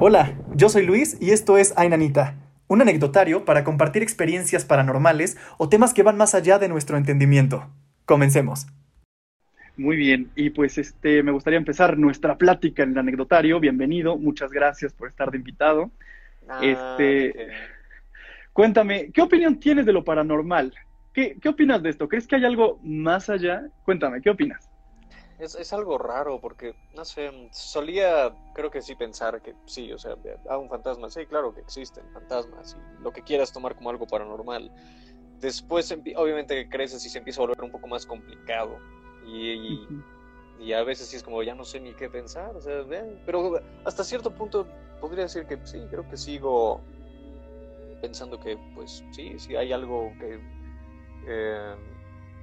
Hola, yo soy Luis y esto es Ainanita, un anecdotario para compartir experiencias paranormales o temas que van más allá de nuestro entendimiento. Comencemos. Muy bien, y pues este me gustaría empezar nuestra plática en el anecdotario. Bienvenido, muchas gracias por estar de invitado. Ah, este, cuéntame, ¿qué opinión tienes de lo paranormal? ¿Qué, qué opinas de esto? ¿Crees que hay algo más allá? Cuéntame, ¿qué opinas? Es, es algo raro porque, no sé, solía, creo que sí pensar que sí, o sea, a un fantasma, sí, claro que existen fantasmas y lo que quieras tomar como algo paranormal. Después, obviamente, creces y se empieza a volver un poco más complicado y, y- a veces sí es como ya no sé ni qué pensar, o sea, pero hasta cierto punto podría decir que sí, creo que sigo pensando que, pues sí, sí hay algo que eh,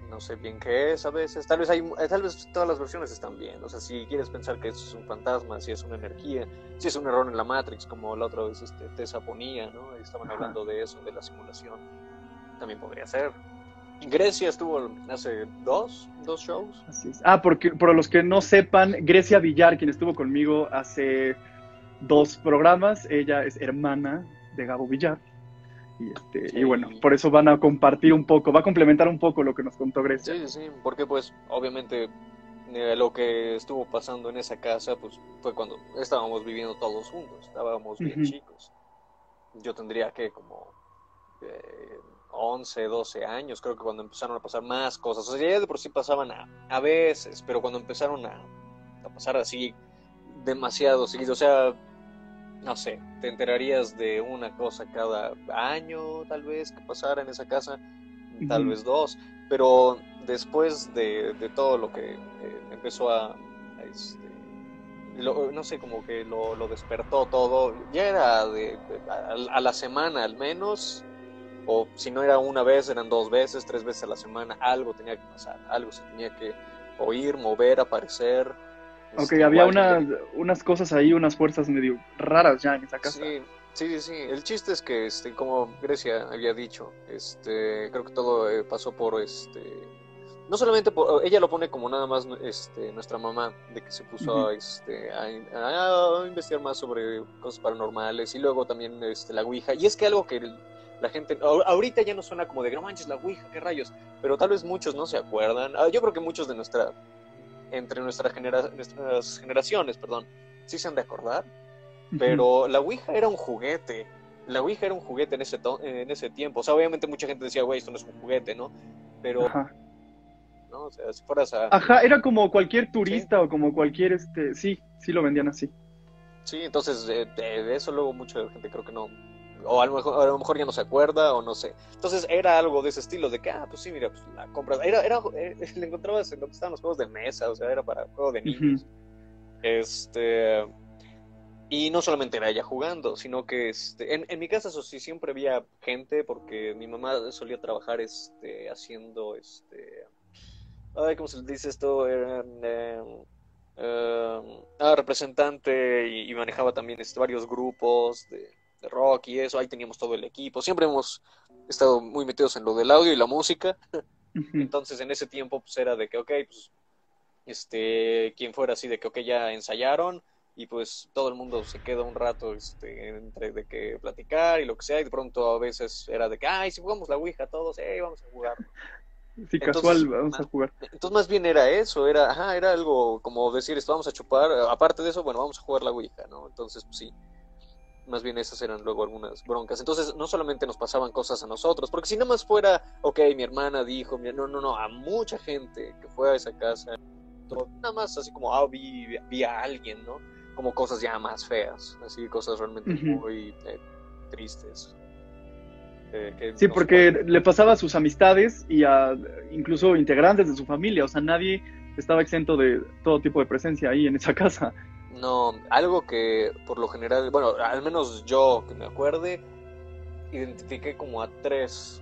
no sé bien qué es a veces. Tal vez hay, eh, tal vez todas las versiones están bien. O sea, si quieres pensar que es un fantasma, si es una energía, si es un error en la Matrix, como la otra vez este, Tessa ponía, ¿no? Estaban Ajá. hablando de eso, de la simulación. También podría ser. Grecia estuvo hace dos, dos shows. Así es. Ah, porque por los que no sepan, Grecia Villar, quien estuvo conmigo hace dos programas, ella es hermana de Gabo Villar. Y, este, Sí. y bueno, por eso van a compartir un poco, va a complementar un poco lo que nos contó Grecia. Sí, sí, sí, porque pues obviamente eh, lo que estuvo pasando en esa casa pues fue cuando estábamos viviendo todos juntos, estábamos bien chicos. Yo tendría que como eh, 11, 12 años, creo que cuando empezaron a pasar más cosas, o sea, ya de por sí pasaban a, a veces, pero cuando empezaron a, a pasar así demasiado seguido, o sea, no sé, te enterarías de una cosa cada año, tal vez, que pasara en esa casa, tal vez dos, pero después de, de todo lo que eh, empezó a, a, este, lo- no sé, como que lo, lo despertó todo, ya era de, de- a, a la semana al menos, o si no era una vez, eran dos veces, tres veces a la semana, algo tenía que pasar, algo se tenía que oír, mover, aparecer. Ok, este, había unas, unas cosas ahí, unas fuerzas medio raras ya en esa casa. Sí, sí, sí. El chiste es que, este, como Grecia había dicho, este, creo que todo eh, pasó por, este, no solamente por, ella lo pone como nada más, este, nuestra mamá, de que se puso a, este, a, investigar más sobre cosas paranormales y luego también, este, la Ouija. Y es que algo que el- la gente, ahor- ahorita ya no suena como de, no manches, la Ouija, qué rayos, pero tal vez muchos no se acuerdan. Ah, Yo creo que muchos de nuestra, entre nuestra genera- nuestras generaciones, perdón, sí se han de acordar pero la Ouija era un juguete. La Ouija era un juguete en ese, en ese tiempo. O sea, obviamente mucha gente decía, güey, esto no es un juguete, ¿no? Pero, Ajá. ¿no? O sea, si fueras a... Ajá, era como cualquier turista o como cualquier, este, sí, sí lo vendían así. Sí, entonces de, de- de eso luego mucha gente creo que no... O a lo, mejor, a lo mejor ya no se acuerda o no sé. Entonces era algo de ese estilo, de que, ah, pues sí, mira, pues la compras. Era, era, eh, le encontrabas en donde estaban los juegos de mesa, o sea, era para juego de niños. Este... Y no solamente era ella jugando, sino que este, en, en mi casa eso sí siempre había gente porque mi mamá solía trabajar este, haciendo este ay, ¿cómo se le dice esto? Eran, eh, eh, ah, representante y, y manejaba también este, varios grupos de, de rock y eso, ahí teníamos todo el equipo. Siempre hemos estado muy metidos en lo del audio y la música. Entonces en ese tiempo pues era de que, ok, pues, este, quien fuera así de que, ok, ya ensayaron y pues todo el mundo se queda un rato este, entre de que platicar y lo que sea y de pronto a veces era de que, ay, si jugamos la Ouija todos, hey, vamos a jugar. Sí, Entonces, casual, vamos a jugar. Entonces más bien era eso, era, ajá, era algo como decir, esto vamos a chupar, aparte de eso, bueno, vamos a jugar la Ouija, ¿no? Entonces, pues sí, más bien esas eran luego algunas broncas. Entonces, no solamente nos pasaban cosas a nosotros, porque si nada más fuera, ok, mi hermana dijo, mi- no, no, no, a mucha gente que fue a esa casa, nada más así como, ah, vi, vi a alguien, ¿no? Como cosas ya más feas, así, cosas realmente muy eh, tristes. Eh, que Sí, no porque le pasaba a sus amistades y a incluso integrantes de su familia, o sea, nadie estaba exento de todo tipo de presencia ahí en esa casa. No, algo que por lo general, bueno, al menos yo que me acuerde, identifiqué como a tres,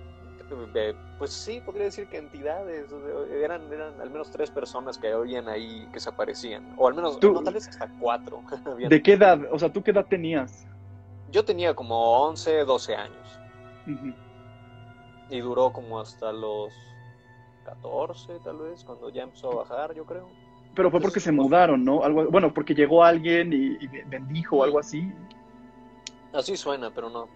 eh, pues sí, podría decir que entidades, eran, eran al menos tres personas que habían ahí, que se aparecían, o al menos, Tú- no, tal vez hasta cuatro. ¿De qué edad? O sea, ¿tú qué edad tenías? Yo tenía como 11, 12 años, y duró como hasta los 14 tal vez, cuando ya empezó a bajar, yo creo. Pero fue porque se mudaron, ¿no? Algo, bueno, porque llegó alguien y, y bendijo o algo así. Así suena, pero no.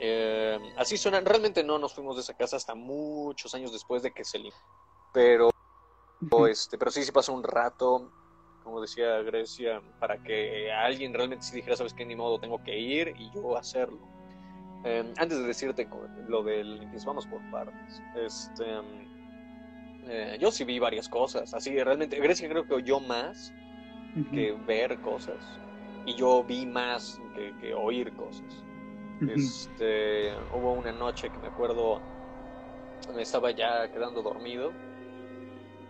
Eh, así suena. Realmente no nos fuimos de esa casa hasta muchos años después de que se limpió. Pero, este, pero sí, sí pasó un rato, como decía Grecia, para que alguien realmente sí dijera, sabes qué, ni modo, tengo que ir y yo hacerlo. Eh, antes de decirte lo del vamos por partes. Este, eh, yo sí vi varias cosas, así realmente, Grecia creo que yo más que ver cosas y yo vi más que, oír cosas. Este, hubo una noche que me acuerdo, me estaba ya quedando dormido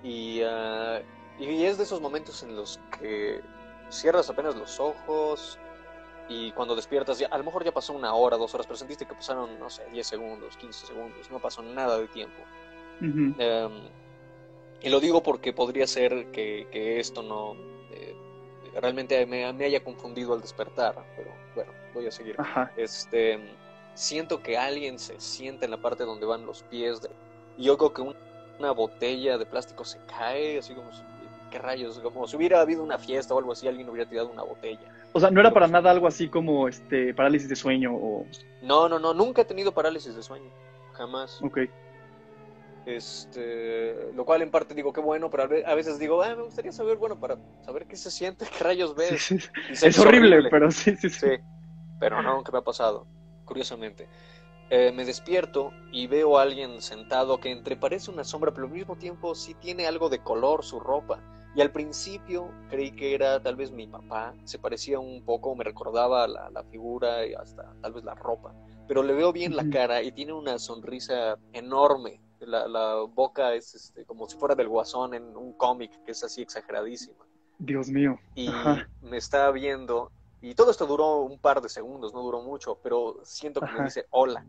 y, ah, y es de esos momentos en los que cierras apenas los ojos y cuando despiertas, ya, a lo mejor ya pasó una hora, dos horas, pero sentiste que pasaron, no sé, 10 segundos, 15 segundos, no pasó nada de tiempo. Em, y lo digo porque podría ser que, esto no eh, realmente me, haya confundido al despertar, pero bueno, voy a seguir. Este, siento que alguien se sienta en la parte donde van los pies de, y yo creo que una botella de plástico se cae, así como qué rayos, como si hubiera habido una fiesta o algo así, alguien hubiera tirado una botella. O sea, no era para nada algo así como este parálisis de sueño o... No, no, no, nunca he tenido parálisis de sueño, jamás. Ok. Este, lo cual en parte digo que bueno, pero a veces digo, ah, me gustaría saber, bueno, para saber qué se siente, qué rayos ves. Es, horrible, pero sí, sí, sí, sí. Pero no, ¿qué me ha pasado? Curiosamente. Eh, me despierto y veo a alguien sentado que entre parece una sombra, pero al mismo tiempo sí tiene algo de color su ropa. Y al principio creí que era tal vez mi papá, se parecía un poco, me recordaba la, la figura y hasta tal vez la ropa. Pero le veo bien la cara y tiene una sonrisa enorme. La, la boca es este, como si fuera del guasón en un cómic que es así exageradísima. Dios mío. Y me está viendo y todo esto duró un par de segundos, no duró mucho, pero siento que me dice hola.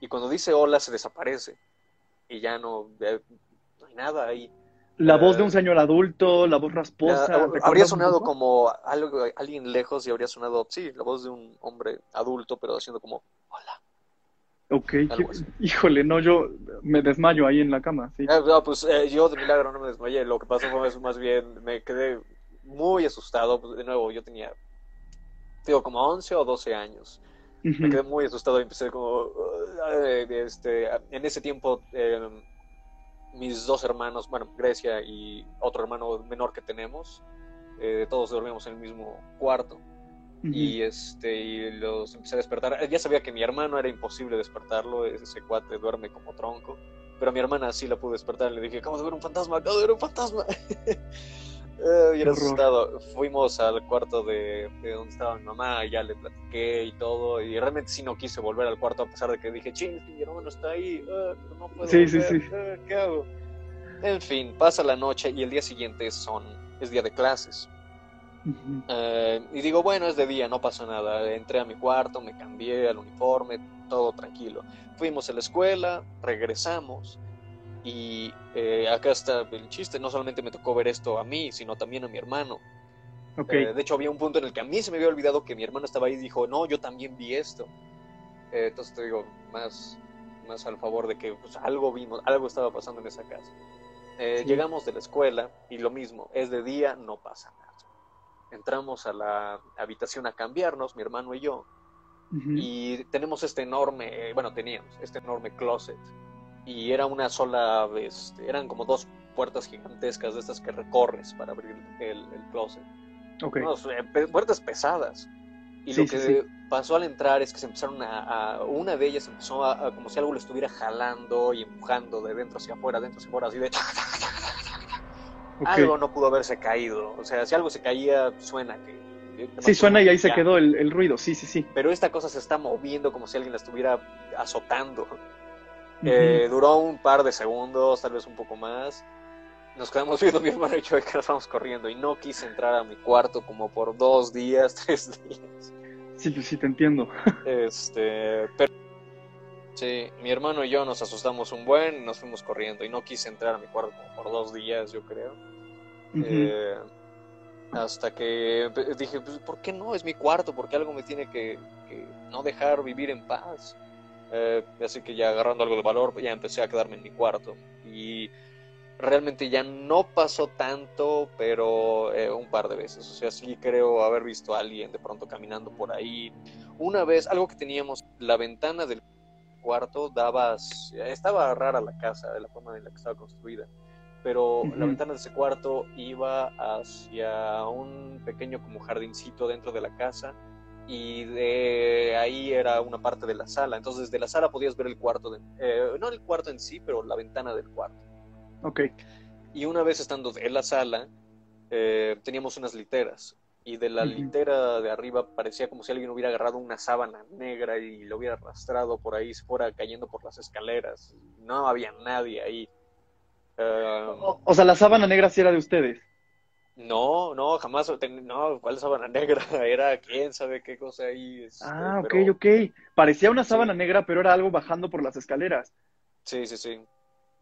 Y cuando dice hola se desaparece. Y ya no, no hay nada ahí. La voz de un eh, señor adulto, la voz rasposa. habría sonado como algo, alguien lejos y habría sonado, sí, la voz de un hombre adulto, pero haciendo como hola. Ok, híjole, no, yo me desmayo ahí en la cama, sí. Eh, no, pues eh, yo de milagro no me desmayé, lo que pasó fue más bien, me quedé muy asustado, pues, de nuevo, yo tenía digo, como 11 o 12 años. Me quedé muy asustado y empecé como, este, en ese tiempo em, mis dos hermanos, bueno, Grecia y otro hermano menor que tenemos, eh, todos dormíamos en el mismo cuarto. Y este y los empecé a despertar. Ya sabía que mi hermano era imposible despertarlo, ese cuate duerme como tronco. Pero a mi hermana sí la pude despertar. Le dije, acabo de ver un fantasma, acabo de ver un fantasma. Eh, asustado. Fuimos al cuarto de, donde estaba mi mamá, y ya le platiqué y todo, y realmente sí no quise volver al cuarto a pesar de que dije, ching, mi hermano está ahí, eh, no puedo sí, sí, sí. Eh, ¿qué hago? En fin, pasa la noche y el día siguiente son, es día de clases. Eh, y digo, bueno, es de día, no pasa nada. Entré a mi cuarto, me cambié al uniforme, todo tranquilo. Fuimos a la escuela, regresamos y eh, acá está el chiste, no solamente me tocó ver esto a mí, sino también a mi hermano. Okay. Eh, de hecho, había un punto en el que a mí se me había olvidado que mi hermano estaba ahí y dijo, no, yo también vi esto. Eh, entonces te digo, más, más al favor de que pues, algo vimos, algo estaba pasando en esa casa. Llegamos de la escuela y lo mismo, es de día, no pasa nada. Entramos a la habitación a cambiarnos, mi hermano y yo, y tenemos este enorme, bueno, teníamos este enorme closet y era una sola, vez, eran como dos puertas gigantescas de estas que recorres para abrir el, el closet. Okay. Puertas pesadas. Y lo que pasó al entrar es que se empezaron a, una de ellas empezó a, como si algo lo estuviera jalando y empujando de dentro hacia afuera, dentro hacia afuera, así de... Algo no pudo haberse caído. O sea, si algo se caía, suena que... Sí, suena y ahí se quedó el, el, ruido, sí, sí, sí. Pero esta cosa se está moviendo como si alguien la estuviera azotando. Eh, duró un par de segundos, tal vez un poco más. Nos quedamos viendo mi hermano y yo que nos vamos corriendo y no quise entrar a mi cuarto como por dos días, tres días. Sí, sí, te entiendo. Este, pero sí, mi hermano y yo nos asustamos un buen y nos fuimos corriendo y no quise entrar a mi cuarto como por dos días, yo creo. Eh, hasta que dije, pues, ¿por qué no? Es mi cuarto, porque algo me tiene que, que no dejar vivir en paz. Eh, así que ya agarrando algo de valor, ya empecé a quedarme en mi cuarto. Y realmente ya no pasó tanto, pero eh, un par de veces. O sea, sí creo haber visto a alguien de pronto caminando por ahí. Una vez, algo que teníamos, la ventana del cuarto daba, estaba rara la casa, de la forma en la que estaba construida, pero la ventana de ese cuarto iba hacia un pequeño como jardincito dentro de la casa y de ahí era una parte de la sala. Entonces, de la sala podías ver el cuarto, de, eh, no el cuarto en sí, pero la ventana del cuarto. Ok. Y una vez estando en la sala, eh, teníamos unas literas. Y de la litera de arriba parecía como si alguien hubiera agarrado una sábana negra y lo hubiera arrastrado por ahí, fuera cayendo por las escaleras. No había nadie ahí. o, o sea, la sábana negra sí era de ustedes. No, no, jamás. No, ¿cuál sábana negra? Era quién sabe qué cosa ahí. Este, ah, ok, ok. Parecía una sábana negra, pero era algo bajando por las escaleras. Sí, sí, sí.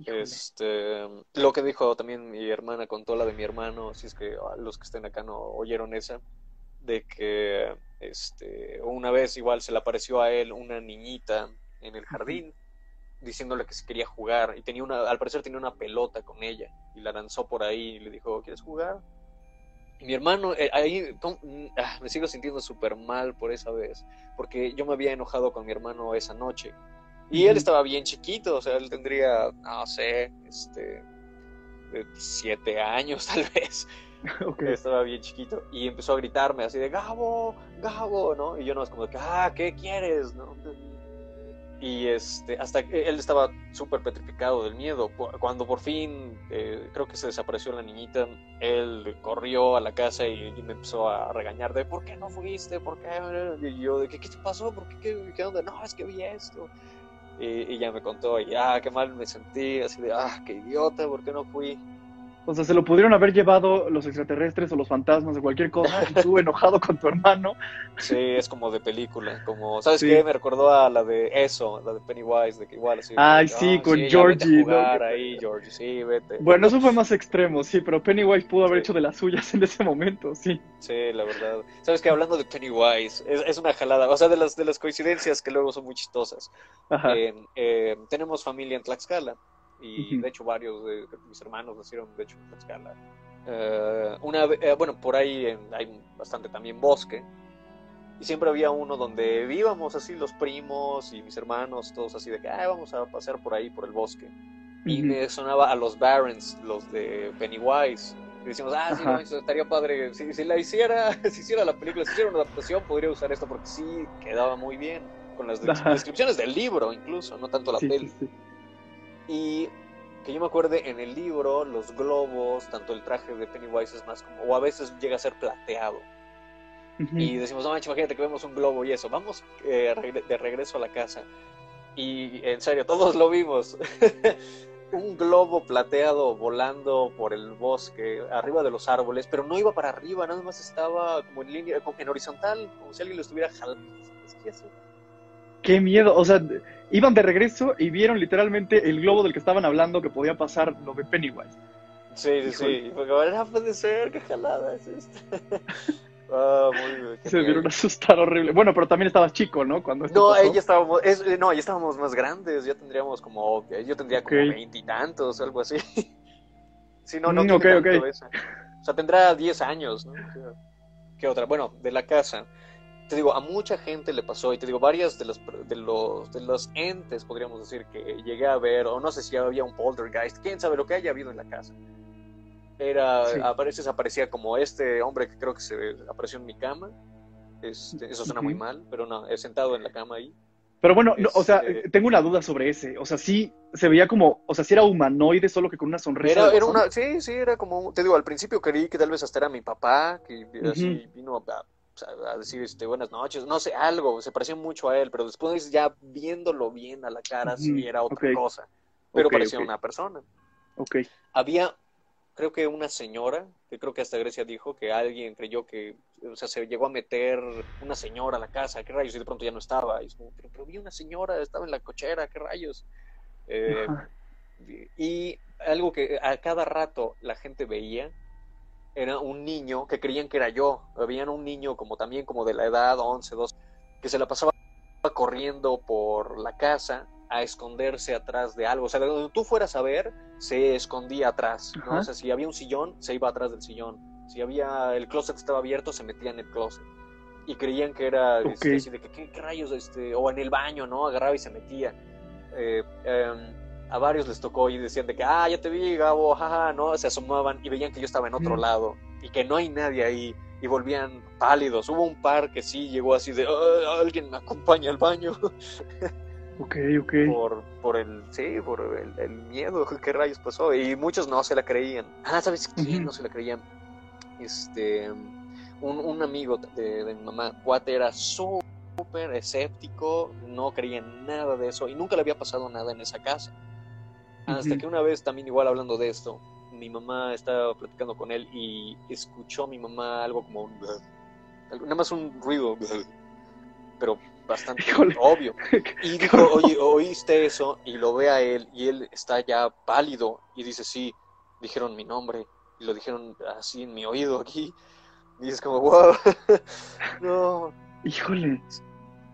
Este, lo que dijo también mi hermana contó la de mi hermano, si es que ah, los que estén acá no oyeron esa, de que este, una vez igual se le apareció a él una niñita en el jardín diciéndole que se quería jugar y tenía una, al parecer tenía una pelota con ella y la lanzó por ahí y le dijo, ¿quieres jugar? mi hermano, eh, ahí ah, me sigo sintiendo súper mal por esa vez, porque yo me había enojado con mi hermano esa noche. Y él estaba bien chiquito, o sea, él tendría, no sé, este, siete años tal vez. Estaba bien chiquito. Y empezó a gritarme así de, Gabo, Gabo, ¿no? Y yo no, es como que, ah, ¿qué quieres? ¿no? y este, hasta que él estaba súper petrificado del miedo. Cuando por fin eh, creo que se desapareció la niñita, él corrió a la casa y, me empezó a regañar de ¿por qué no fuiste? ¿Por qué? Y yo de ¿qué, qué te pasó? ¿Por qué? ¿Qué, qué onda? No, es que vi esto. Y, y, ya me contó, y ah, qué mal me sentí, así de, ah, qué idiota, ¿por qué no fui? O sea, se lo pudieron haber llevado los extraterrestres o los fantasmas o cualquier cosa. Y tú enojado con tu hermano. Sí, es como de película. Como, ¿sabes qué? Me recordó a la de eso, la de Pennywise, de que igual así. Ay, sí, con Georgie. ¿no? ahí, Georgie, sí, vete. Bueno, eso fue más extremo, sí, pero Pennywise pudo haber hecho de las suyas en ese momento, sí. Sí, la verdad. ¿Sabes qué? Hablando de Pennywise, es, es, una jalada. O sea, de las, de las coincidencias que luego son muy chistosas. Ajá. Eh, eh, tenemos familia en Tlaxcala y de hecho varios de, mis hermanos nacieron de hecho en Tlaxcala. Eh, una, eh, bueno, por ahí hay bastante también bosque y siempre había uno donde íbamos así los primos y mis hermanos, todos así de que vamos a pasear por ahí, por el bosque. Y me sonaba a los Barons, los de Pennywise. Y decimos, ah, sí, estaría padre. Si, la hiciera, si hiciera la película, si hiciera una adaptación, podría usar esto porque sí quedaba muy bien. Con las descripciones del libro, incluso, no tanto la peli. Y que yo me acuerde en el libro, los globos, tanto el traje de Pennywise es más como, o a veces llega a ser plateado. Y decimos, no manches, imagínate que vemos un globo y eso, vamos eh, de regreso a la casa. Y en serio, todos lo vimos. un globo plateado volando por el bosque, arriba de los árboles, pero no iba para arriba, nada más estaba como en línea, en horizontal, como si alguien lo estuviera jalando. ¿Qué es Qué miedo, o sea, iban de regreso y vieron literalmente el globo del que estaban hablando que podía pasar lo de Pennywise. Sí, sí, sí. Porque no puede ser, qué jalada es esta. ah, muy bien. Se vieron asustar horrible. Bueno, pero también estabas chico, ¿no? Cuando no, ella estábamos, es, no, ya estábamos más grandes, ya tendríamos como, yo tendría como veintitantos, algo así. sí, no, no, mm, okay, okay. O sea, tendrá diez años, ¿no? ¿Qué otra? Bueno, de la casa te digo, a mucha gente le pasó, y te digo, varias de los, de los, de los entes, podríamos decir, que llegué a ver, o no sé si había un poltergeist, quién sabe lo que haya habido en la casa. Era, a veces aparecía como este hombre que creo que se apareció en mi cama. Este, eso suena muy mal, pero no, he sentado en la cama ahí. Pero bueno, o sea, este tengo una duda sobre ese. O sea, sí se veía como, o sea, sí era humanoide, solo que con una sonrisa. Era, una, sí, sí, era como, te digo, al principio creí que tal vez hasta era mi papá, que así vino a, a decir este, buenas noches, no sé, algo, se pareció mucho a él, pero después ya viéndolo bien a la cara, sí era otra cosa, pero parecía una persona. Ok. Había, creo que una señora, que creo que hasta Grecia dijo que alguien creyó que, o sea, se llegó a meter una señora a la casa, ¿qué rayos? Y de pronto ya no estaba, y pero, vi una señora, estaba en la cochera, ¿qué rayos? Eh, y algo que a cada rato la gente veía era un niño que creían que era yo. Habían un niño como también como de la edad 11, 12, que se la pasaba corriendo por la casa a esconderse atrás de algo. O sea, de donde tú fueras a ver, se escondía atrás. ¿no? Ajá. O sea, si había un sillón, se iba atrás del sillón. Si había el closet estaba abierto, se metía en el closet. Y creían que era este, Ok. así de que, ¿qué, qué rayos? Este, o en el baño, ¿no? Agarraba y se metía. Eh, em, a varios les tocó y decían de que, ah, ya te vi, Gabo, jaja, ¿no? Se asomaban y veían que yo estaba en otro lado y que no hay nadie ahí y volvían pálidos. Hubo un par que sí llegó así de, "Ah, alguien me acompaña al baño Ok, ok. por, por el, sí, por el, el miedo, ¿qué rayos pasó? Y muchos no se la creían. Ah, ¿sabes quién no se la creían? Este, un, un amigo de, de mi mamá, Cuate, era súper escéptico, no creía en nada de eso y nunca le había pasado nada en esa casa. Hasta que una vez también igual hablando de esto, mi mamá estaba platicando con él y escuchó a mi mamá algo como un... Nada más un ruido, pero bastante Híjole. obvio. Y dijo, oye, ¿oíste eso? Y lo ve a él y él está ya pálido y dice, sí, dijeron mi nombre y lo dijeron así en mi oído aquí. Y es como, wow, no. Híjole.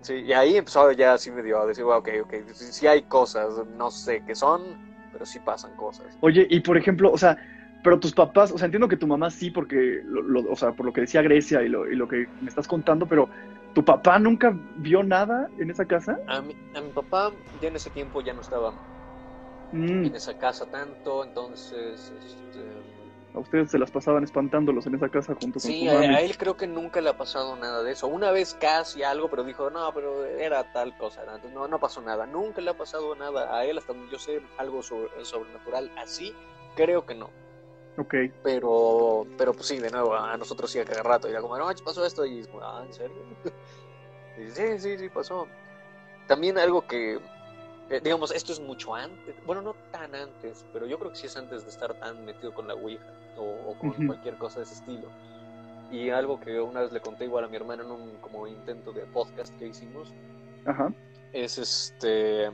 Sí, y ahí empezó ya así medio a decir, wow, ok, ok, sí, sí hay cosas, no sé qué son, pero sí pasan cosas. Oye, y por ejemplo, o sea, pero tus papás, o sea, entiendo que tu mamá sí, porque, lo, lo- o sea, por lo que decía Grecia y lo, y lo que me estás contando, pero ¿tu papá nunca vio nada en esa casa? A mi, a mi papá ya en ese tiempo ya no estaba Mm, en esa casa tanto, entonces, este, a ustedes se las pasaban espantándolos en esa casa junto con Sí, a, él creo que nunca le ha pasado nada de eso. Una vez casi algo, pero dijo, no, pero era tal cosa. ¿no? No, pasó nada. Nunca le ha pasado nada a él, hasta donde yo sé, algo sobre- sobrenatural así. Creo que no. Ok. Pero, pero pues sí, de nuevo, a nosotros sí a cada rato. Y era como, no, pasó esto. Y ah, ¿en serio? Y sí, sí, sí, pasó. También algo que, eh, digamos, esto es mucho antes. Bueno, no tan antes, pero yo creo que sí es antes de estar tan metido con la Ouija o, o con cualquier cosa de ese estilo. Y algo que una vez le conté igual a mi hermano en un como intento de podcast que hicimos, Ajá. es este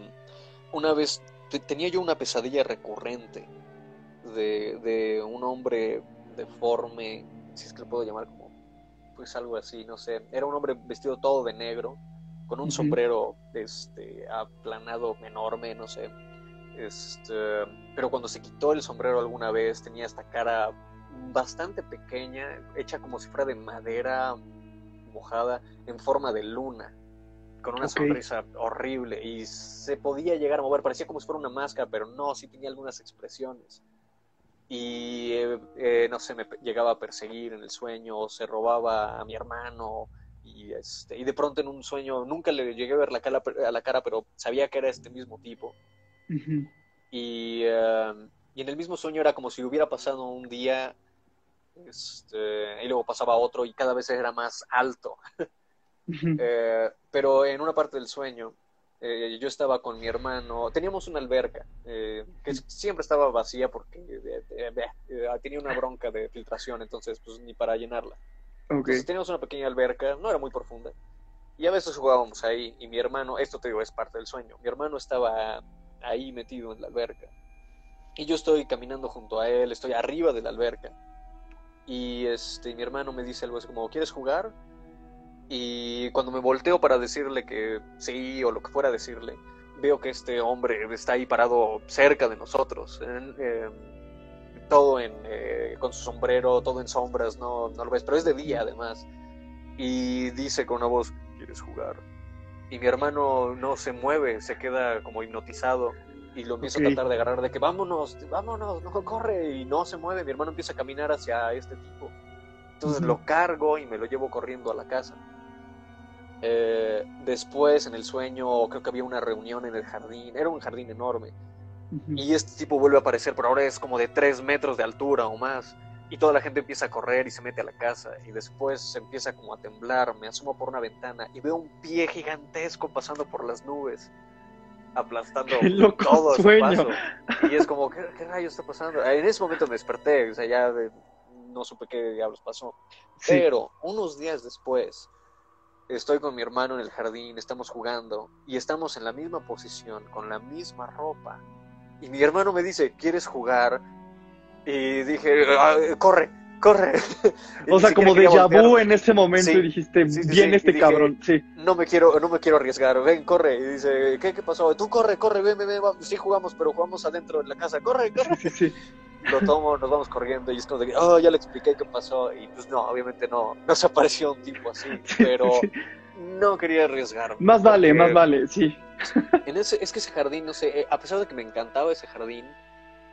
una vez te- tenía yo una pesadilla recurrente de, de un hombre deforme, si es que lo puedo llamar como pues algo así, no sé, era un hombre vestido todo de negro, con un sombrero este aplanado enorme, no sé. Este, pero cuando se quitó el sombrero alguna vez tenía esta cara bastante pequeña, hecha como si fuera de madera mojada en forma de luna con una sonrisa horrible y se podía llegar a mover, parecía como si fuera una máscara, pero no, sí tenía algunas expresiones. Y eh, eh, no sé, me llegaba a perseguir en el sueño, se robaba a mi hermano, y, este, y de pronto en un sueño, nunca le llegué a ver la cara, a la cara, pero sabía que era este mismo tipo. Y, eh, y en el mismo sueño era como si hubiera pasado un día, este, y luego pasaba otro, y cada vez era más alto. Eh, pero en una parte del sueño, eh, yo estaba con mi hermano, teníamos una alberca eh, que siempre estaba vacía porque eh, tenía una bronca de filtración, entonces pues ni para llenarla. Ok. Entonces teníamos una pequeña alberca, no era muy profunda, y a veces jugábamos ahí, y mi hermano, esto te digo, es parte del sueño, mi hermano estaba ahí metido en la alberca, y yo estoy caminando junto a él, estoy arriba de la alberca, y este, mi hermano me dice algo así como, ¿quieres jugar? Y cuando me volteo para decirle que sí o lo que fuera decirle, veo que este hombre está ahí parado cerca de nosotros, en- eh, todo en, eh, con su sombrero, todo en sombras, no, no lo ves, pero es de día además. Y dice con una voz, ¿quieres jugar? Y mi hermano no se mueve, se queda como hipnotizado y lo empieza a tratar de agarrar de que vámonos, vámonos, no corre y no se mueve. Mi hermano empieza a caminar hacia este tipo. Entonces lo cargo y me lo llevo corriendo a la casa. Eh, después en el sueño creo que había una reunión en el jardín, era un jardín enorme. Y este tipo vuelve a aparecer, pero ahora es como de 3 metros de altura o más. Y toda la gente empieza a correr y se mete a la casa. Y después se empieza como a temblar. Me asomo por una ventana y veo un pie gigantesco pasando por las nubes, aplastando todo a su paso. Y es como, ¿qué, qué rayos está pasando? En ese momento me desperté, o sea, ya de- no supe qué diablos pasó. Sí. Pero unos días después, estoy con mi hermano en el jardín, estamos jugando y estamos en la misma posición, con la misma ropa. Y mi hermano me dice, ¿quieres jugar? Y dije, "Ah, corre. corre. O sea, como de vu en ese momento y dijiste, bien este cabrón, sí. No me quiero, no me quiero arriesgar, ven, corre. Y dice, ¿qué, qué pasó? Tú corre, corre, ven, ven, ven, sí jugamos, pero jugamos adentro en la casa, corre, corre. Sí, sí, Lo tomo, nos vamos corriendo y es como de, oh, ya le expliqué qué pasó. Y pues no, obviamente no, no se apareció un tipo así, pero no quería arriesgar. Más vale, más vale, sí. En ese, es que ese jardín, no sé, eh, a pesar de que me encantaba ese jardín,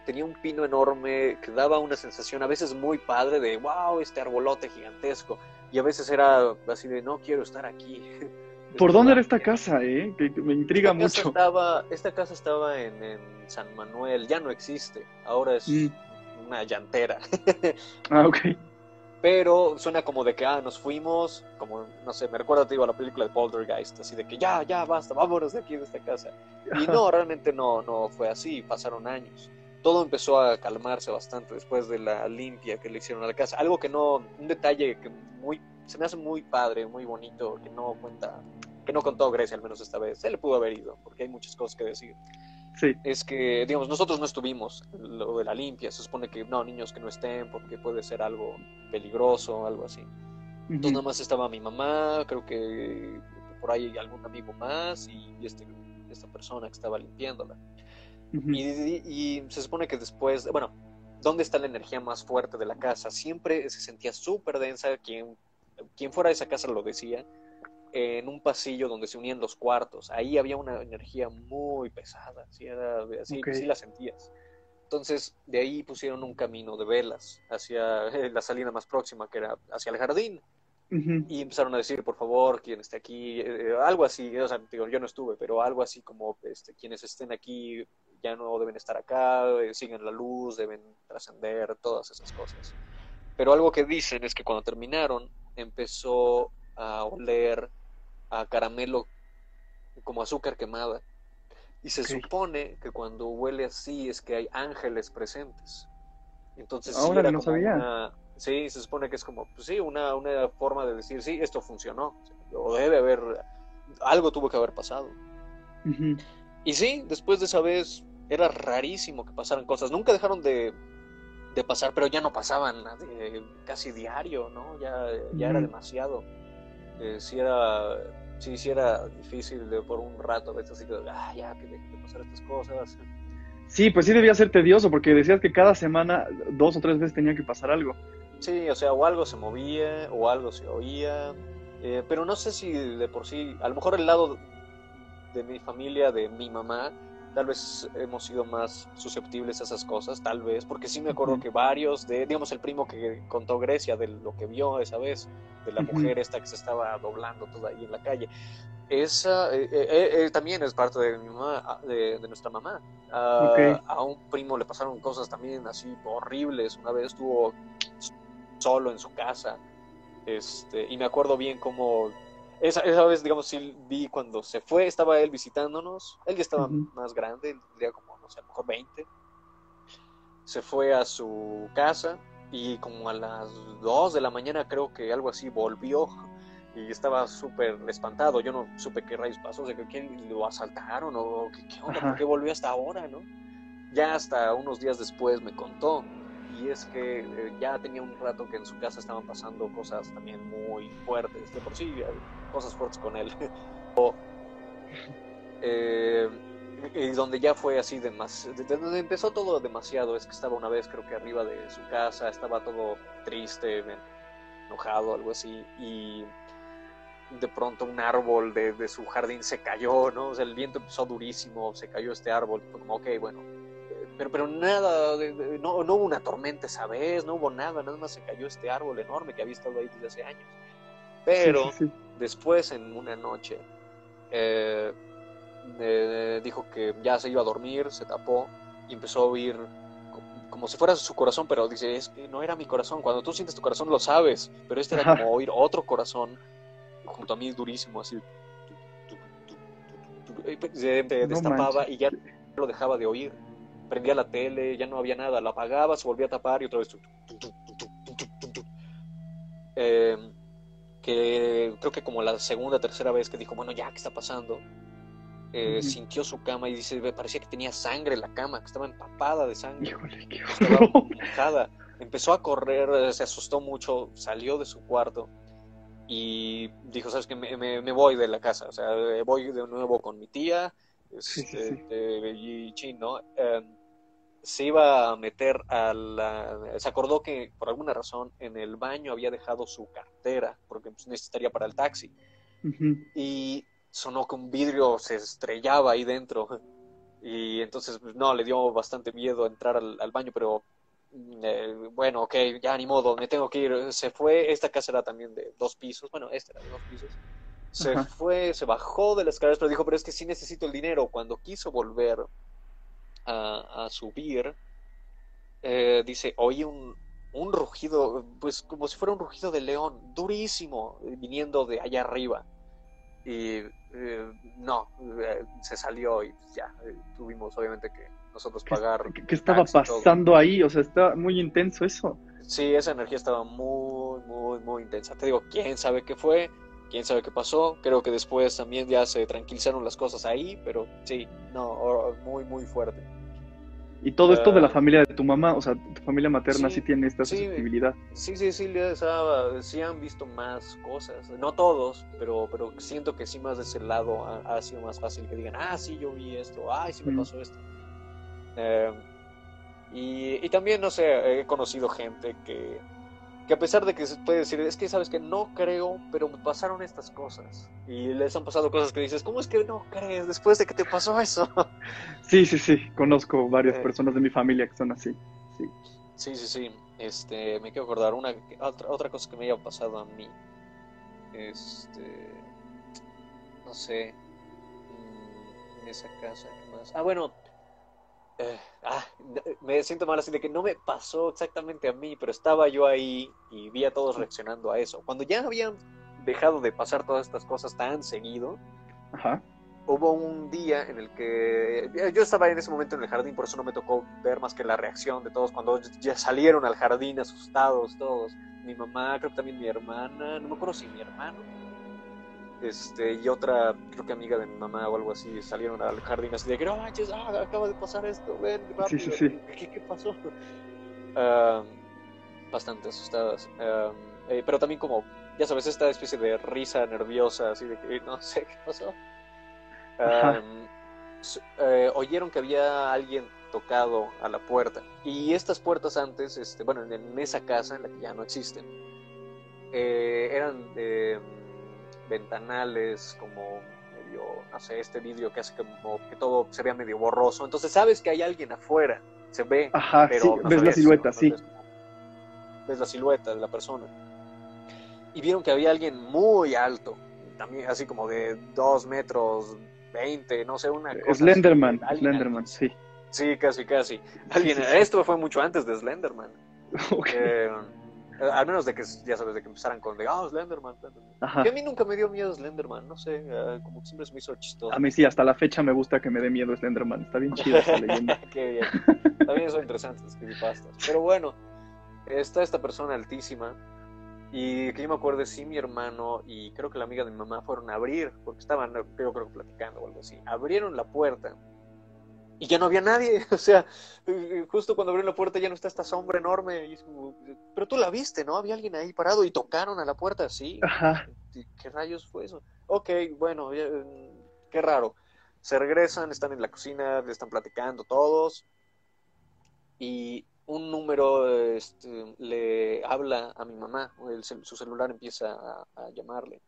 tenía un pino enorme que daba una sensación a veces muy padre de, wow, este arbolote gigantesco. Y a veces era así de, no quiero estar aquí. ¿Por dónde era esta casa, eh? Que, me intriga esta mucho. estaba, esta casa estaba en, San Manuel, ya no existe. Ahora es mm. una llantera. ah, ok. Pero suena como de que, ah, nos fuimos, como, no sé, me recuerda, te digo, a la película de Poltergeist, así de que ya, ya, basta, vámonos de aquí, de esta casa. Y no, realmente no, no fue así, pasaron años todo empezó a calmarse bastante después de la limpia que le hicieron a la casa. Algo que no, un detalle que muy, se me hace muy padre, muy bonito, que no cuenta, que no contó Grecia al menos esta vez. Se le pudo haber ido, porque hay muchas cosas que decir. Sí. Es que, digamos, nosotros no estuvimos lo de la limpia. Se supone que no, niños que no estén, porque puede ser algo peligroso, algo así. Entonces nada más estaba mi mamá, creo que por ahí algún amigo más y este, esta persona que estaba limpiándola y, se supone que después, bueno, ¿dónde está la energía más fuerte de la casa? Siempre se sentía súper densa, quien, quien fuera de esa casa lo decía, en un pasillo donde se unían los cuartos. Ahí había una energía muy pesada, así, era, así, la sentías. Entonces, de ahí pusieron un camino de velas hacia la salida más próxima, que era hacia el jardín. Y empezaron a decir, por favor, quien esté aquí, eh, algo así, o sea, digo, yo no estuve, pero algo así como, este, quienes estén aquí, ya no deben estar acá, eh, siguen la luz, deben trascender, todas esas cosas. Pero algo que dicen es que cuando terminaron empezó a oler a caramelo como azúcar quemada. Y se supone que cuando huele así es que hay ángeles presentes. Entonces, Ahora no sabía. sí, se supone que es como, pues sí, una, una forma de decir, sí, esto funcionó. O debe haber, algo tuvo que haber pasado. Y sí, después de esa vez era rarísimo que pasaran cosas. Nunca dejaron de, pasar, pero ya no pasaban casi diario, ¿no? Ya, ya era demasiado. Eh, si era, sí, sí era difícil de, por un rato, a veces así que, ah, ya, que dejen de pasar estas cosas. Sí, pues sí debía ser tedioso, porque decías que cada semana, dos o tres veces tenía que pasar algo. Sí, o sea, o algo se movía, o algo se oía, eh, pero no sé si de por sí, a lo mejor el lado de mi familia, de mi mamá, tal vez hemos sido más susceptibles a esas cosas, tal vez, porque sí me acuerdo que varios de, digamos, el primo que contó Grecia de lo que vio esa vez, de la mujer esta que se estaba doblando toda ahí en la calle, esa eh, eh, eh, también es parte de mi mamá, de, nuestra mamá. Ah, a un primo le pasaron cosas también así horribles, una vez estuvo solo en su casa, este, y me acuerdo bien cómo esa, esa, vez, digamos, sí vi cuando se fue, estaba él visitándonos. Él ya estaba más grande, tendría como, no sé, a lo mejor 20. Se fue a su casa y como a las 2 de la mañana creo que algo así volvió y estaba súper espantado. Yo no supe qué rayos pasó, o sea, que quién lo asaltaron o qué, qué onda, por qué volvió hasta ahora, ¿no? Ya hasta unos días después me contó y es que eh, ya tenía un rato que en su casa estaban pasando cosas también muy fuertes, de por sí cosas fuertes con él. Eh, y donde ya fue así de más, donde empezó todo demasiado, es que estaba una vez creo que arriba de su casa, estaba todo triste, enojado, algo así, y de pronto un árbol de, su jardín se cayó, ¿no? O sea, el viento empezó durísimo, se cayó este árbol, como, ok, bueno, pero, pero nada, no, no, hubo una tormenta esa vez, no hubo nada, nada más se cayó este árbol enorme que había estado ahí desde hace años. Pero después, en una noche, eh, dijo que ya se iba a dormir, se tapó y empezó a oír como si fuera su corazón, pero dice, es que no era mi corazón. Cuando tú sientes tu corazón lo sabes, pero este era como oír otro corazón junto a mí durísimo, así. Se destapaba y ya lo dejaba de oír prendía la tele, ya no había nada, la apagaba, se volvía a tapar y otra vez. Eh, que creo que como la segunda, tercera vez que dijo, bueno, ya, ¿qué está pasando? Eh, sintió su cama y dice, parecía que tenía sangre en la cama, que estaba empapada de sangre. Híjole, qué estaba mojada. empezó a correr, se asustó mucho, salió de su cuarto y dijo, sabes que me, me, voy de la casa, o sea, voy de nuevo con mi tía este, y Chin, ¿no? Em, se iba a meter a la... Se acordó que por alguna razón en el baño había dejado su cartera, porque pues, necesitaría para el taxi. Y sonó que un vidrio se estrellaba ahí dentro. Y entonces, pues, no, le dio bastante miedo entrar al, baño, pero eh, bueno, ok, ya ni modo, me tengo que ir. Se fue, esta casa era también de dos pisos, bueno, esta era de dos pisos. Se fue, se bajó de las escaleras, pero dijo, pero es que sí necesito el dinero. Cuando quiso volver a, subir, eh, dice, oí un, un rugido, pues como si fuera un rugido de león, durísimo, viniendo de allá arriba. Y eh, no, eh, se salió y ya, tuvimos obviamente que nosotros pagar. ¿Qué, estaba pasando ahí? O sea, está muy intenso eso. Sí, esa energía estaba muy, muy, muy intensa. Te digo, quién sabe qué fue, quién sabe qué pasó. Creo que después también ya se tranquilizaron las cosas ahí, pero sí, no, muy, muy fuerte. Y todo esto de la ah. familia de tu mamá, o sea, tu familia materna sí, tiene esta susceptibilidad. Sí, sí, sí, sí, han visto más cosas. No todos, pero, pero siento que sí más de ese lado ha, sido más fácil que digan, ah, sí, yo vi esto, ay, sí me pasó esto. Eh, y, y, también, no sé, he conocido gente que, que a pesar de que se puede decir, es que sabes que no creo, pero me pasaron estas cosas. Y les han pasado cosas que dices, ¿cómo es que no crees después de que te pasó eso? Sí, sí, sí, conozco varias eh. personas de mi familia que son así. Sí, sí, sí. sí. Este, me quiero acordar una otra, otra cosa que me haya pasado a mí. Este, no sé, mm, en esa casa, ¿qué más? Ah, bueno, eh, ah, me siento mal así de que no me pasó exactamente a mí, pero estaba yo ahí y vi a todos reaccionando a eso. Cuando ya habían dejado de pasar todas estas cosas tan seguido, hubo un día en el que yo estaba en ese momento en el jardín, por eso no me tocó ver más que la reacción de todos cuando ya salieron al jardín asustados todos. Mi mamá, creo que también mi hermana, no me acuerdo si mi hermano este, y otra, creo que amiga de mi mamá o algo así, salieron al jardín así de que no manches, ah, acaba de pasar esto, ven, rápido, ¿Qué, ¿Qué, pasó? bastante asustadas. Eh, pero también como, ya sabes, esta especie de risa nerviosa, así de que no sé qué pasó. Eh, oyeron que había alguien tocado a la puerta. Y estas puertas antes, este, bueno, en, esa casa, en la que ya no existen, eh, eran de ventanales, como medio, no sé, este vídeo que hace como que todo se vea medio borroso. Entonces sabes que hay alguien afuera, se ve, pero ves la silueta, sí. Ves, la silueta de la persona. Y vieron que había alguien muy alto, también así como de 2 metros 20, no sé, una cosa. Slenderman, Slenderman, sí. Sí, casi, casi. Alguien, esto fue mucho antes de Slenderman. Okay. Eh, al menos de que, ya sabes, de que empezaran con de, ah, Slenderman. a mí nunca me dio miedo Slenderman, no sé, eh, como que siempre se me hizo chistoso. A mí sí, hasta la fecha me gusta que me dé miedo Slenderman, está bien chido esa leyenda. Qué bien. También son interesantes creepypastas. Pero bueno, está esta persona altísima y que yo me acuerdo, sí, mi hermano y creo que la amiga de mi mamá fueron a abrir, porque estaban, yo creo, platicando o algo así. Abrieron la puerta y ya no había nadie. O sea, justo cuando abrió la puerta ya no está esta sombra enorme. Y pero tú la viste, ¿no? Había alguien ahí parado y tocaron a la puerta, sí. Ajá. ¿Qué rayos fue eso? Ok, bueno, qué raro. Se regresan, están en la cocina, le están platicando todos. Y un número este, le habla a mi mamá, su celular empieza a, a llamarle.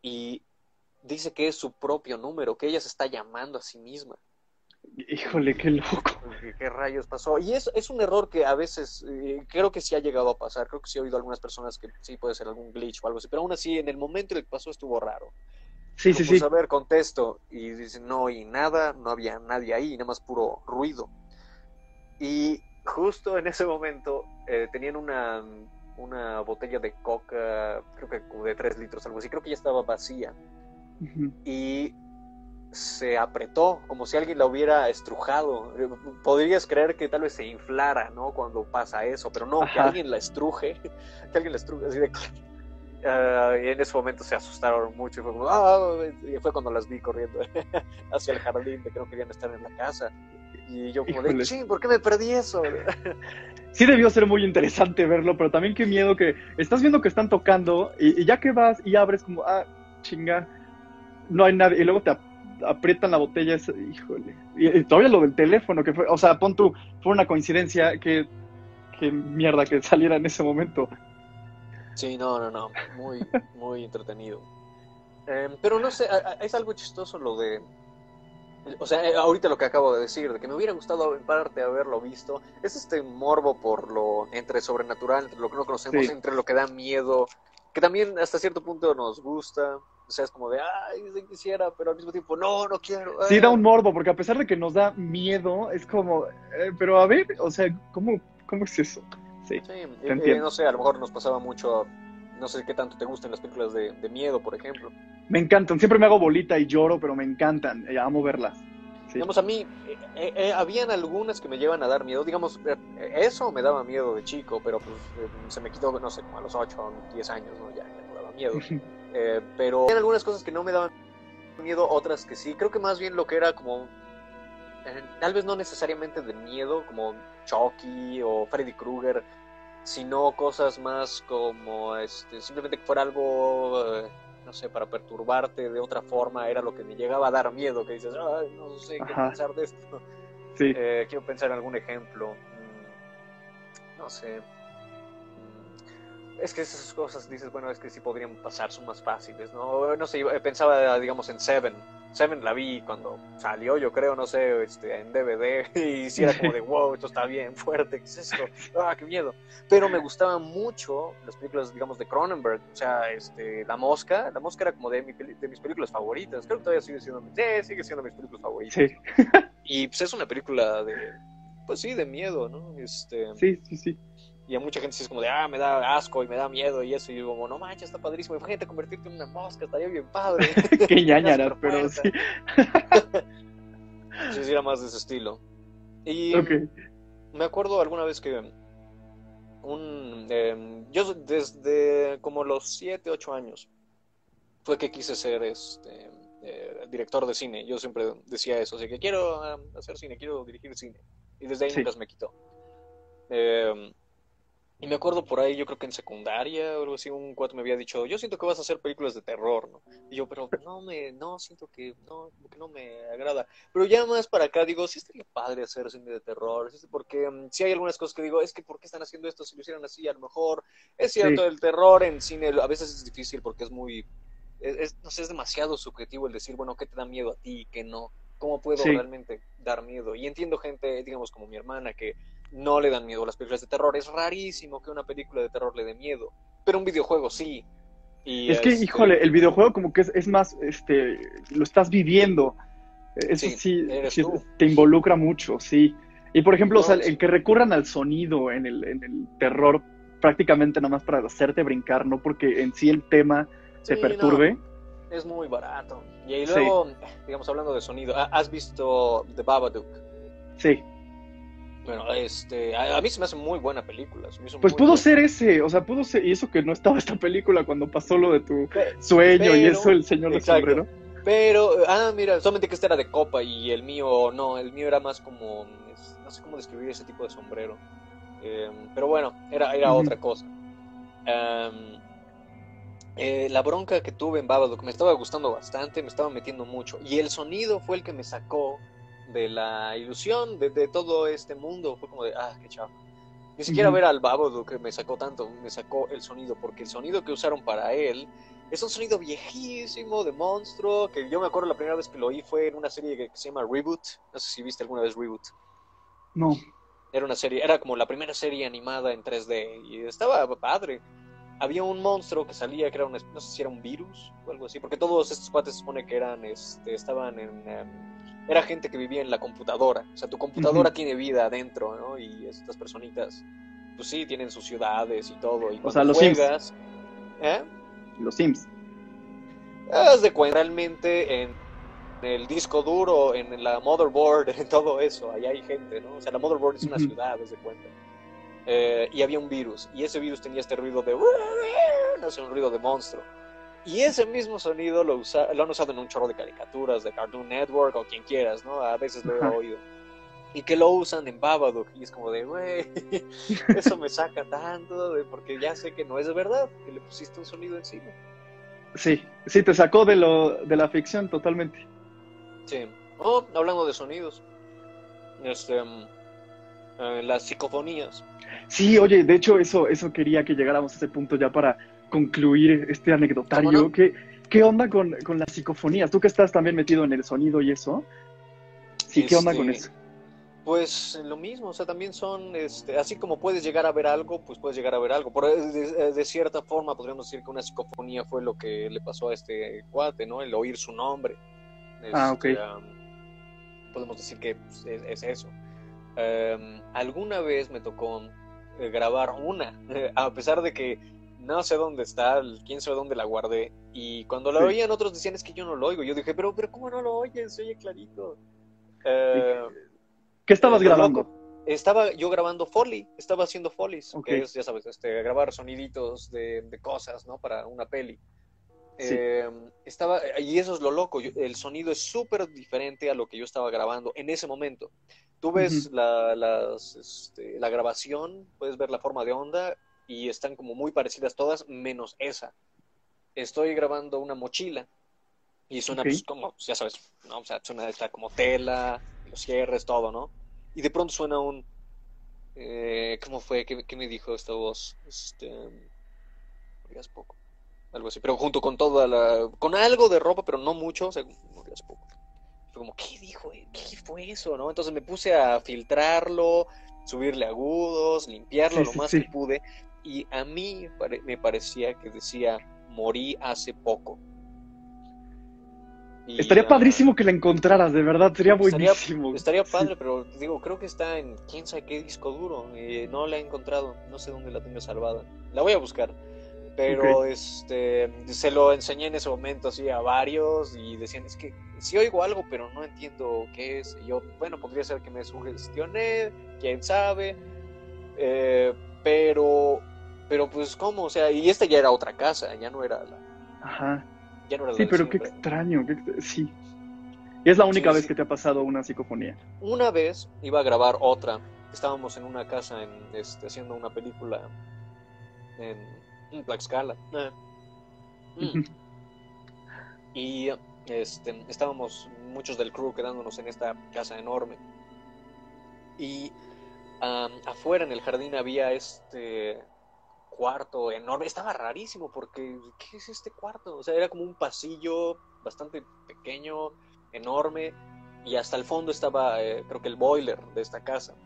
Y dice que es su propio número, que ella se está llamando a sí misma. Híjole, qué loco. ¿Qué, rayos pasó? Y es, es un error que a veces eh, creo que sí ha llegado a pasar. Creo que sí he oído algunas personas que sí puede ser algún glitch o algo así. Pero aún así, en el momento en el que pasó estuvo raro. Sí, sí, sí. a ver, contesto. Y dicen, no, y nada, no había nadie ahí, nada más puro ruido. Y justo en ese momento eh, tenían una, una botella de coca, creo que de 3 litros, algo así. Creo que ya estaba vacía. Y se apretó, como si alguien la hubiera estrujado. Podrías creer que tal vez se inflara, ¿no? Cuando pasa eso, pero no, que alguien la estruje, que alguien la estruje así de... Ah, y en ese momento se asustaron mucho y fue, como, ah", y fue cuando las vi corriendo hacia el jardín, de que no querían estar en la casa. Y yo como de, ching, ¿por qué me perdí eso? Sí debió ser muy interesante verlo, pero también qué miedo que estás viendo que están tocando y, y ya que vas y abres como, ah, chinga, no hay nadie. Y luego te aprietan la botella, es- híjole. Y, y todavía lo del teléfono, que fue, o sea, pon tú, fue una coincidencia que, que mierda que saliera en ese momento. Sí, no, no, no, muy, muy entretenido. Em, pero no sé, es algo chistoso lo de... O sea, eh, ahorita lo que acabo de decir, de que me hubiera gustado en parte haberlo visto, es este morbo por lo entre sobrenatural, entre lo que no conocemos, Sí. entre lo que da miedo, que también hasta cierto punto nos gusta. O sea, es como de, ay, sí quisiera, pero al mismo tiempo, no, no quiero. Sí ah". da un morbo, porque a pesar de que nos da miedo, es como, eh, pero a ver, o sea, ¿cómo, cómo es eso? Sí. Sí, eh, Te eh, no sé, a lo mejor nos pasaba mucho, no sé qué tanto te gustan las películas de, de miedo, por ejemplo. Me encantan, siempre me hago bolita y lloro, pero me encantan, eh, amo verlas. Sí. Digamos, a mí, eh, eh, eh, habían algunas que me llevan a dar miedo. Digamos, eh, eh, eso me daba miedo de chico, pero pues eh, se me quitó, no sé, como a los 8 o 10 años, ¿no? Ya, ya no daba miedo. Eh, pero hay algunas cosas que no me daban miedo, otras que sí. Creo que más bien lo que era como, eh, tal vez no necesariamente de miedo, como Chucky o Freddy Krueger, sino cosas más como, este, simplemente que fuera algo... eh, no sé, para perturbarte de otra forma, era lo que me llegaba a dar miedo, que dices, ay, no sé qué Ajá. pensar de esto. Sí. Quiero pensar en algún ejemplo. Mm, No sé. Es que esas cosas dices, bueno, es que sí podrían pasar, son más fáciles, ¿no? No sé, pensaba, digamos, en Seven. Seven la vi cuando salió, yo creo, no sé, este, en DVD, y sí era como de, wow, esto está bien fuerte, ¿qué es esto? ¡Ah, qué miedo! Pero me gustaban mucho las películas, digamos, de Cronenberg, o sea, este, La Mosca, La Mosca era como de, mi de mis películas favoritas, creo que todavía sigue siendo, sí, sigue siendo mis películas favoritas. Sí, Y pues es una película de, pues sí, de miedo, ¿no? Este, sí, sí, sí. Y a mucha gente sí es como de, ah, me da asco y me da miedo y eso. Y yo como, no manches, está padrísimo. Imagínate convertirte en una mosca, estaría bien padre. Qué ñañara, pero sí. Sí, sí, era más de ese estilo. Y me acuerdo alguna vez que un, em, yo desde como los 7, 8 años fue que quise ser este eh, director de cine. Yo siempre decía eso, así que quiero ah, hacer cine, quiero dirigir cine. Y desde ahí Sí. nunca me quitó. Em, y me acuerdo por ahí, yo creo que en secundaria o algo así, un cuate me había dicho, yo siento que vas a hacer películas de terror, ¿no? Y yo, pero no me, no, siento que no, como que no me agrada. Pero ya más para acá digo, sí estaría padre hacer cine de terror, sí, porque mm, sí hay algunas cosas que digo, es que ¿por qué están haciendo esto? Si lo hicieran así, a lo mejor es cierto, Sí. el terror en cine a veces es difícil porque es muy, es, es- no sé, es demasiado subjetivo el decir, bueno, ¿qué te da miedo a ti y qué no? ¿Cómo puedo realmente dar miedo? Y entiendo gente, digamos, como mi hermana, que no le dan miedo a las películas de terror. Es rarísimo que una película de terror le dé miedo, pero un videojuego sí. Y, Es que, este, híjole, el videojuego como que es, es más, este, lo estás viviendo. Eso Sí, te involucra mucho, sí. Y por ejemplo, o sea, el que recurran al sonido en el, en el terror prácticamente nada más para hacerte brincar, no porque en sí el tema te sí, perturbe. no, es muy barato. Y ahí luego, digamos, hablando de sonido, ¿ha- ¿has visto The Babadook? Sí. Bueno, este, a, a mí se me hace muy buena película. se me hizo Pues pudo buena. ser ese, o sea, pudo ser, y eso que no estaba esta película cuando pasó lo de tu sueño y pero- eso, el señor de sombrero. Pero, ah, mira, solamente que este era de copa y el mío no, el mío era más como, no sé cómo describir ese tipo de sombrero. Eh, pero bueno, era, era otra cosa. Am, eh, la bronca que tuve en Babadook me estaba gustando bastante, me estaba metiendo mucho. Y el sonido fue el que me sacó de la ilusión de, de todo este mundo. Fue como de, ah, qué chafa. Ni siquiera ver al Babadook que me sacó tanto, me sacó el sonido, porque el sonido que usaron para él es un sonido viejísimo de monstruo, que yo me acuerdo la primera vez que lo oí fue en una serie que se llama Reboot. No sé si viste alguna vez Reboot. No. Era una serie, era como la primera serie animada en 3D y estaba padre. Había un monstruo que salía que era un, no sé si era un virus o algo así, porque todos estos cuates se supone que eran, este, estaban en, em, era gente que vivía en la computadora. O sea, tu computadora tiene vida adentro, ¿no? Y estas personitas, pues sí, tienen sus ciudades y todo. Y O sea, los Sims. juegas, ¿eh? Los Sims. Haz de cuenta, realmente en el disco duro, en la motherboard, en todo eso, ahí hay gente, ¿no? O sea, la motherboard es una ciudad, haz de cuenta. Eh, y había un virus, y ese virus tenía este ruido de... No sé, un ruido de monstruo. Y ese mismo sonido lo, usa, lo han usado en un chorro de caricaturas, de Cartoon Network o quien quieras, ¿no? A veces lo he oído. y que lo usan en Babadook. Y es como de, güey, eso me saca tanto, de- porque ya sé que no es verdad, que le pusiste un sonido encima. Sí, sí, te sacó de, lo, de la ficción totalmente. Sí. Oh, hablando de sonidos, este, mm, eh, las psicofonías. Sí, oye, de hecho, eso, eso quería que llegáramos a ese punto ya para concluir este anecdotario. ¿Qué, qué onda con, con las psicofonías? Tú que estás también metido en el sonido y eso. Sí, ¿qué onda Este, con eso? Pues lo mismo, o sea, también son, este, así como puedes llegar a ver algo, pues puedes llegar a ver algo. Por, de, de cierta forma podríamos decir que una psicofonía fue lo que le pasó a este cuate, ¿no? El oír su nombre. Ah, ok. Este, um, podemos decir que pues, es, es eso. Um, alguna vez me tocó eh, grabar una, a pesar de que no sé dónde está, quién sabe dónde la guardé. Y cuando la Sí. oían otros decían es que yo no lo oigo. Yo dije, pero, pero ¿cómo no lo oyes? Se oye clarito. Eh, ¿Qué estabas eh, grabando? Estaba yo grabando Foley, estaba haciendo Follies, Ok. que es, ya sabes, este, grabar soniditos de, de cosas, ¿no? Para una peli. Sí. Eh, estaba, y eso es lo loco, yo- el sonido es súper diferente a lo que yo estaba grabando en ese momento. Tú ves la, las, este, la grabación, puedes ver la forma de onda y están como muy parecidas todas, menos esa. Estoy grabando una mochila y suena pues, como, ya sabes, ¿no? O sea, suena está como tela, los cierres, todo, ¿no? Y de pronto suena un... eh, ¿Cómo fue? ¿Qué, qué me dijo esta voz? Este... Poco. Algo así. Pero junto con toda la... Con algo de ropa, pero no mucho. O sea, poco. Como, ¿qué dijo? ¿Qué fue eso? ¿no? Entonces me puse a filtrarlo, subirle agudos, limpiarlo Sí, lo sí, más sí. que pude. Y a mí me parecía que decía, morí hace poco. Y, Estaría ah, padrísimo que la encontraras, de verdad, sería Estaría- buenísimo. Estaría padre, pero digo, creo que está en quién sabe qué disco duro. y no la he encontrado, no sé dónde la tengo salvada. La voy a buscar. Pero este se lo enseñé en ese momento así a varios y decían, es que sí oigo algo, pero no entiendo qué es. Y yo, bueno, podría ser que me sugestioné, quién sabe. Eh, pero, pero pues, ¿cómo? O sea, y esta ya era otra casa, ya no era la, Ajá. ya no era la Sí, pero qué extraño. qué ext- Sí. Y es la única Sí, vez sí. que te ha pasado una psicofonía. Una vez iba a grabar otra. Estábamos en una casa en, este, haciendo una película en, en Tlaxcala. Eh. Mm. Y este, estábamos muchos del crew quedándonos en esta casa enorme. Y am, afuera en el jardín había este cuarto enorme. Estaba rarísimo porque, ¿qué es este cuarto? O sea, era como un pasillo bastante pequeño, enorme. Y hasta el fondo estaba, eh, creo que el boiler de esta casa.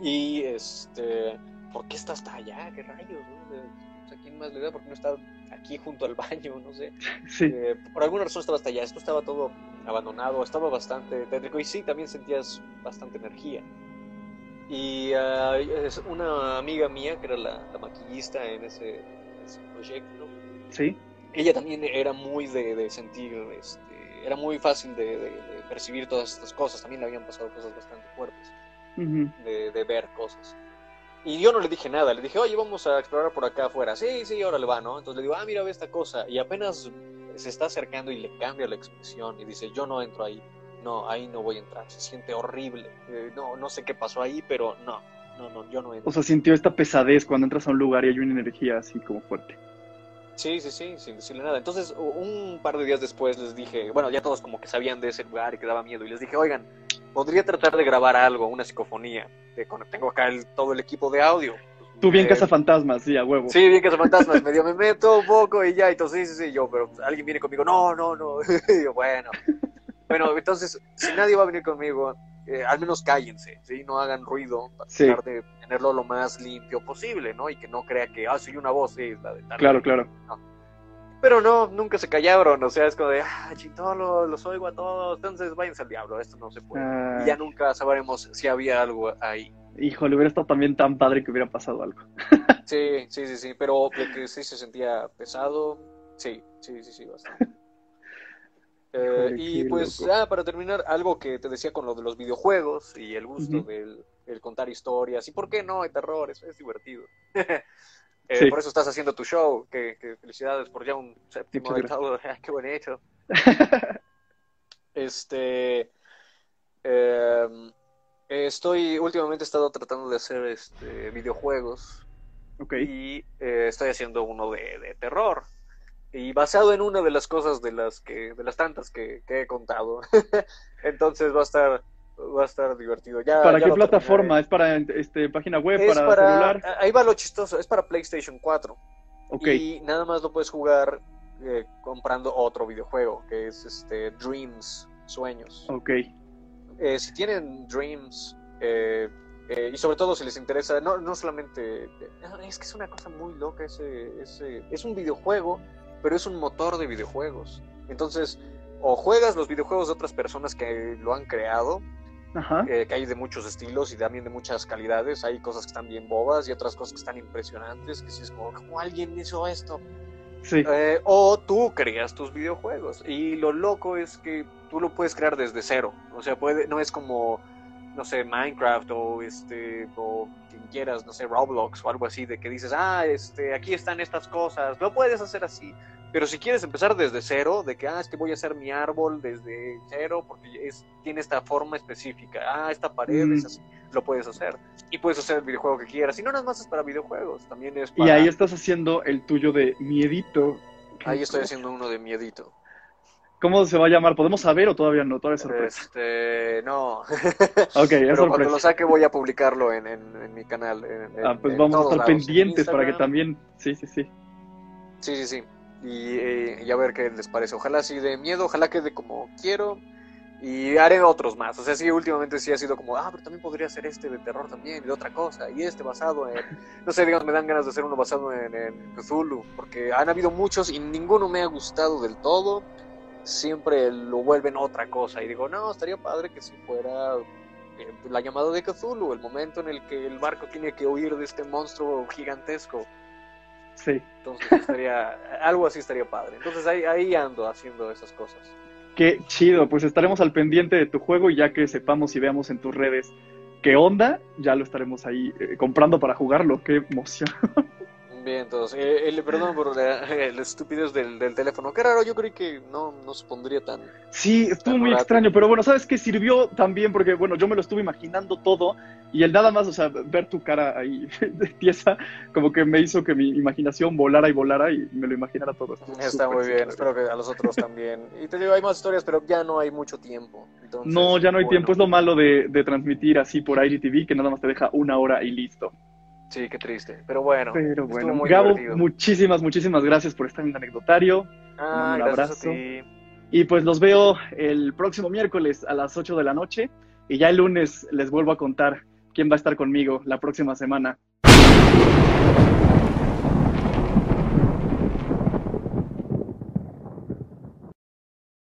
Y este, ¿por qué está hasta allá? ¿Qué rayos? no? O sea, ¿quién más le da? ¿Por qué no está aquí junto al baño? No sé. Sí. Eh, por alguna razón estaba hasta allá. Esto estaba todo abandonado, estaba bastante tétrico y sí, también sentías bastante energía. Y ah, es una amiga mía, que era la, la maquillista en ese, en ese proyecto, Sí. ella también era muy de, de sentir, este, era muy fácil de, de- de percibir todas estas cosas. También le habían pasado cosas bastante fuertes Ujú. de, de ver cosas. Y yo no le dije nada, le dije, oye, vamos a explorar por acá afuera. Sí, sí, ahora le va, ¿no? Entonces le digo, ah, mira, ve esta cosa. Y apenas se está acercando y le cambia la expresión y dice, yo no entro ahí. No, ahí no voy a entrar. Se siente horrible. Eh, no, no sé qué pasó ahí, pero no, no, no, yo no entro. O sea, sintió esta pesadez cuando entras a un lugar y hay una energía así como fuerte. Sí, sí, sí, sin decirle nada. Entonces, un par de días después les dije, bueno, ya todos como que sabían de ese lugar y que daba miedo. Y les dije, oigan, podría tratar de grabar algo, una psicofonía. De, cuando tengo acá el- todo el equipo de audio. Tú bien Eh, casa fantasmas, sí, a huevo. Sí, bien que son fantasmas, medio me meto un poco y ya, entonces sí, sí, sí, yo, pero alguien viene conmigo, no, no, no, y yo, bueno. Bueno, entonces, si nadie va a venir conmigo, eh, al menos cállense, ¿sí? No hagan ruido para Sí. tratar de tenerlo lo más limpio posible, ¿no? Y que no crea que, ah, soy una voz, sí, la de tal. Claro, claro. Pero no, nunca se callaron, o sea, es como de, ah, chitolo, los oigo a todos, entonces váyanse al diablo, esto no se puede. Ah, Y ya nunca sabremos si había algo ahí. Híjole, hubiera estado también tan padre que hubiera pasado algo. Sí, sí, sí, sí, pero que sí se sentía pesado, sí, sí, sí, sí, bastante. Eh, y pues, loco. ah, para terminar, algo que te decía con lo de los videojuegos y el gusto del, contar historias, y por qué no, hay terror, es, es divertido. Eh, Sí. Por eso estás haciendo tu show, que, que felicidades por ya un séptimo de todo, qué buen hecho. Este, em, Eh, Estoy, últimamente he estado tratando de hacer este, videojuegos Ok. y eh, estoy haciendo uno de, de terror. Y basado en una de las cosas de las que, de las tantas que, que he contado. Entonces va a estar, va a estar divertido. Ya, ¿Para ya qué plataforma? ¿Es para este, página web, Es para, para, celular? ahí va lo chistoso, es para PlayStation 4. Ok, Y nada más lo puedes jugar eh, comprando otro videojuego, que es este Dreams, Sueños. ok. Eh, si tienen Dreams, eh, eh, y sobre todo si les interesa, no, no solamente, no, es que es una cosa muy loca, ese, ese, es un videojuego, pero es un motor de videojuegos. Entonces, o juegas los videojuegos de otras personas que lo han creado, Ajá. eh, que hay de muchos estilos y también de muchas calidades. Hay cosas que están bien bobas y otras cosas que están impresionantes, que si es como, ¿cómo alguien hizo esto? Sí. Eh, o tú creas tus videojuegos. Y lo loco es que tú lo puedes crear desde cero. O sea, puede, no es como, no sé, Minecraft o este, o quien quieras, no sé, Roblox o algo así, de que dices, ah, este, aquí están estas cosas. Lo puedes hacer así. Pero si quieres empezar desde cero, de que, ah, es que voy a hacer mi árbol desde cero porque es, tiene esta forma específica, ah, esta pared Mm. es así, lo puedes hacer. Y puedes hacer el videojuego que quieras. Y no nada más es para videojuegos, también es Y para... ahí estás haciendo el tuyo de miedito. Ahí estoy haciendo uno de miedito. ¿Cómo se va a llamar? ¿Podemos saber o todavía no? Todavía es sorpresa. Este, no. Ok, es Pero cuando sorpresa. lo saque voy a publicarlo en, en- en mi canal. en- en- Ah, pues en vamos a estar lados. pendientes para que también. Sí, sí, sí. Sí, sí, sí. Y, eh, y a ver qué les parece. Ojalá sí de miedo, ojalá quede como quiero. Y haré otros más. O sea, sí, últimamente sí ha sido como, ah, pero también podría ser este de terror también, y de otra cosa. Y este basado en. No sé, digamos, me dan ganas de hacer uno basado en, en Cthulhu. Porque han habido muchos y ninguno me ha gustado del todo. Siempre lo vuelven otra cosa. Y digo, no, estaría padre que si fuera eh, la llamada de Cthulhu, el momento en el que el barco tiene que huir de este monstruo gigantesco. Sí. Entonces estaría, algo así estaría padre. Entonces ahí, ahí ando haciendo esas cosas. Qué chido. Pues estaremos al pendiente de tu juego y ya que sepamos y veamos en tus redes qué onda, ya lo estaremos ahí eh, comprando para jugarlo. Qué emoción. Bien, entonces, eh, perdón por la, la estupidez del, del teléfono. Qué raro, yo creí que no, no se pondría tan... Sí, estuvo muy Rato. extraño, pero bueno, ¿sabes qué? Sirvió también porque, bueno, yo me lo estuve imaginando todo y el nada más, o sea, ver tu cara ahí de tiesa, como que me hizo que mi imaginación volara y volara y me lo imaginara todo. Estuvo Está muy bien, espero que a los otros también. Y te digo, hay más historias, pero ya no hay mucho tiempo. Entonces, No, ya no hay bueno. tiempo, es lo malo de, de transmitir así por IGTV, que nada más te deja una hora y listo. Sí, qué triste. Pero bueno, Pero bueno, muy Gabo, divertido. muchísimas, muchísimas gracias por estar en el anecdotario. Ah, un abrazo. a ti. Y pues los veo el próximo miércoles a las 8 de la noche y ya el lunes les vuelvo a contar quién va a estar conmigo la próxima semana.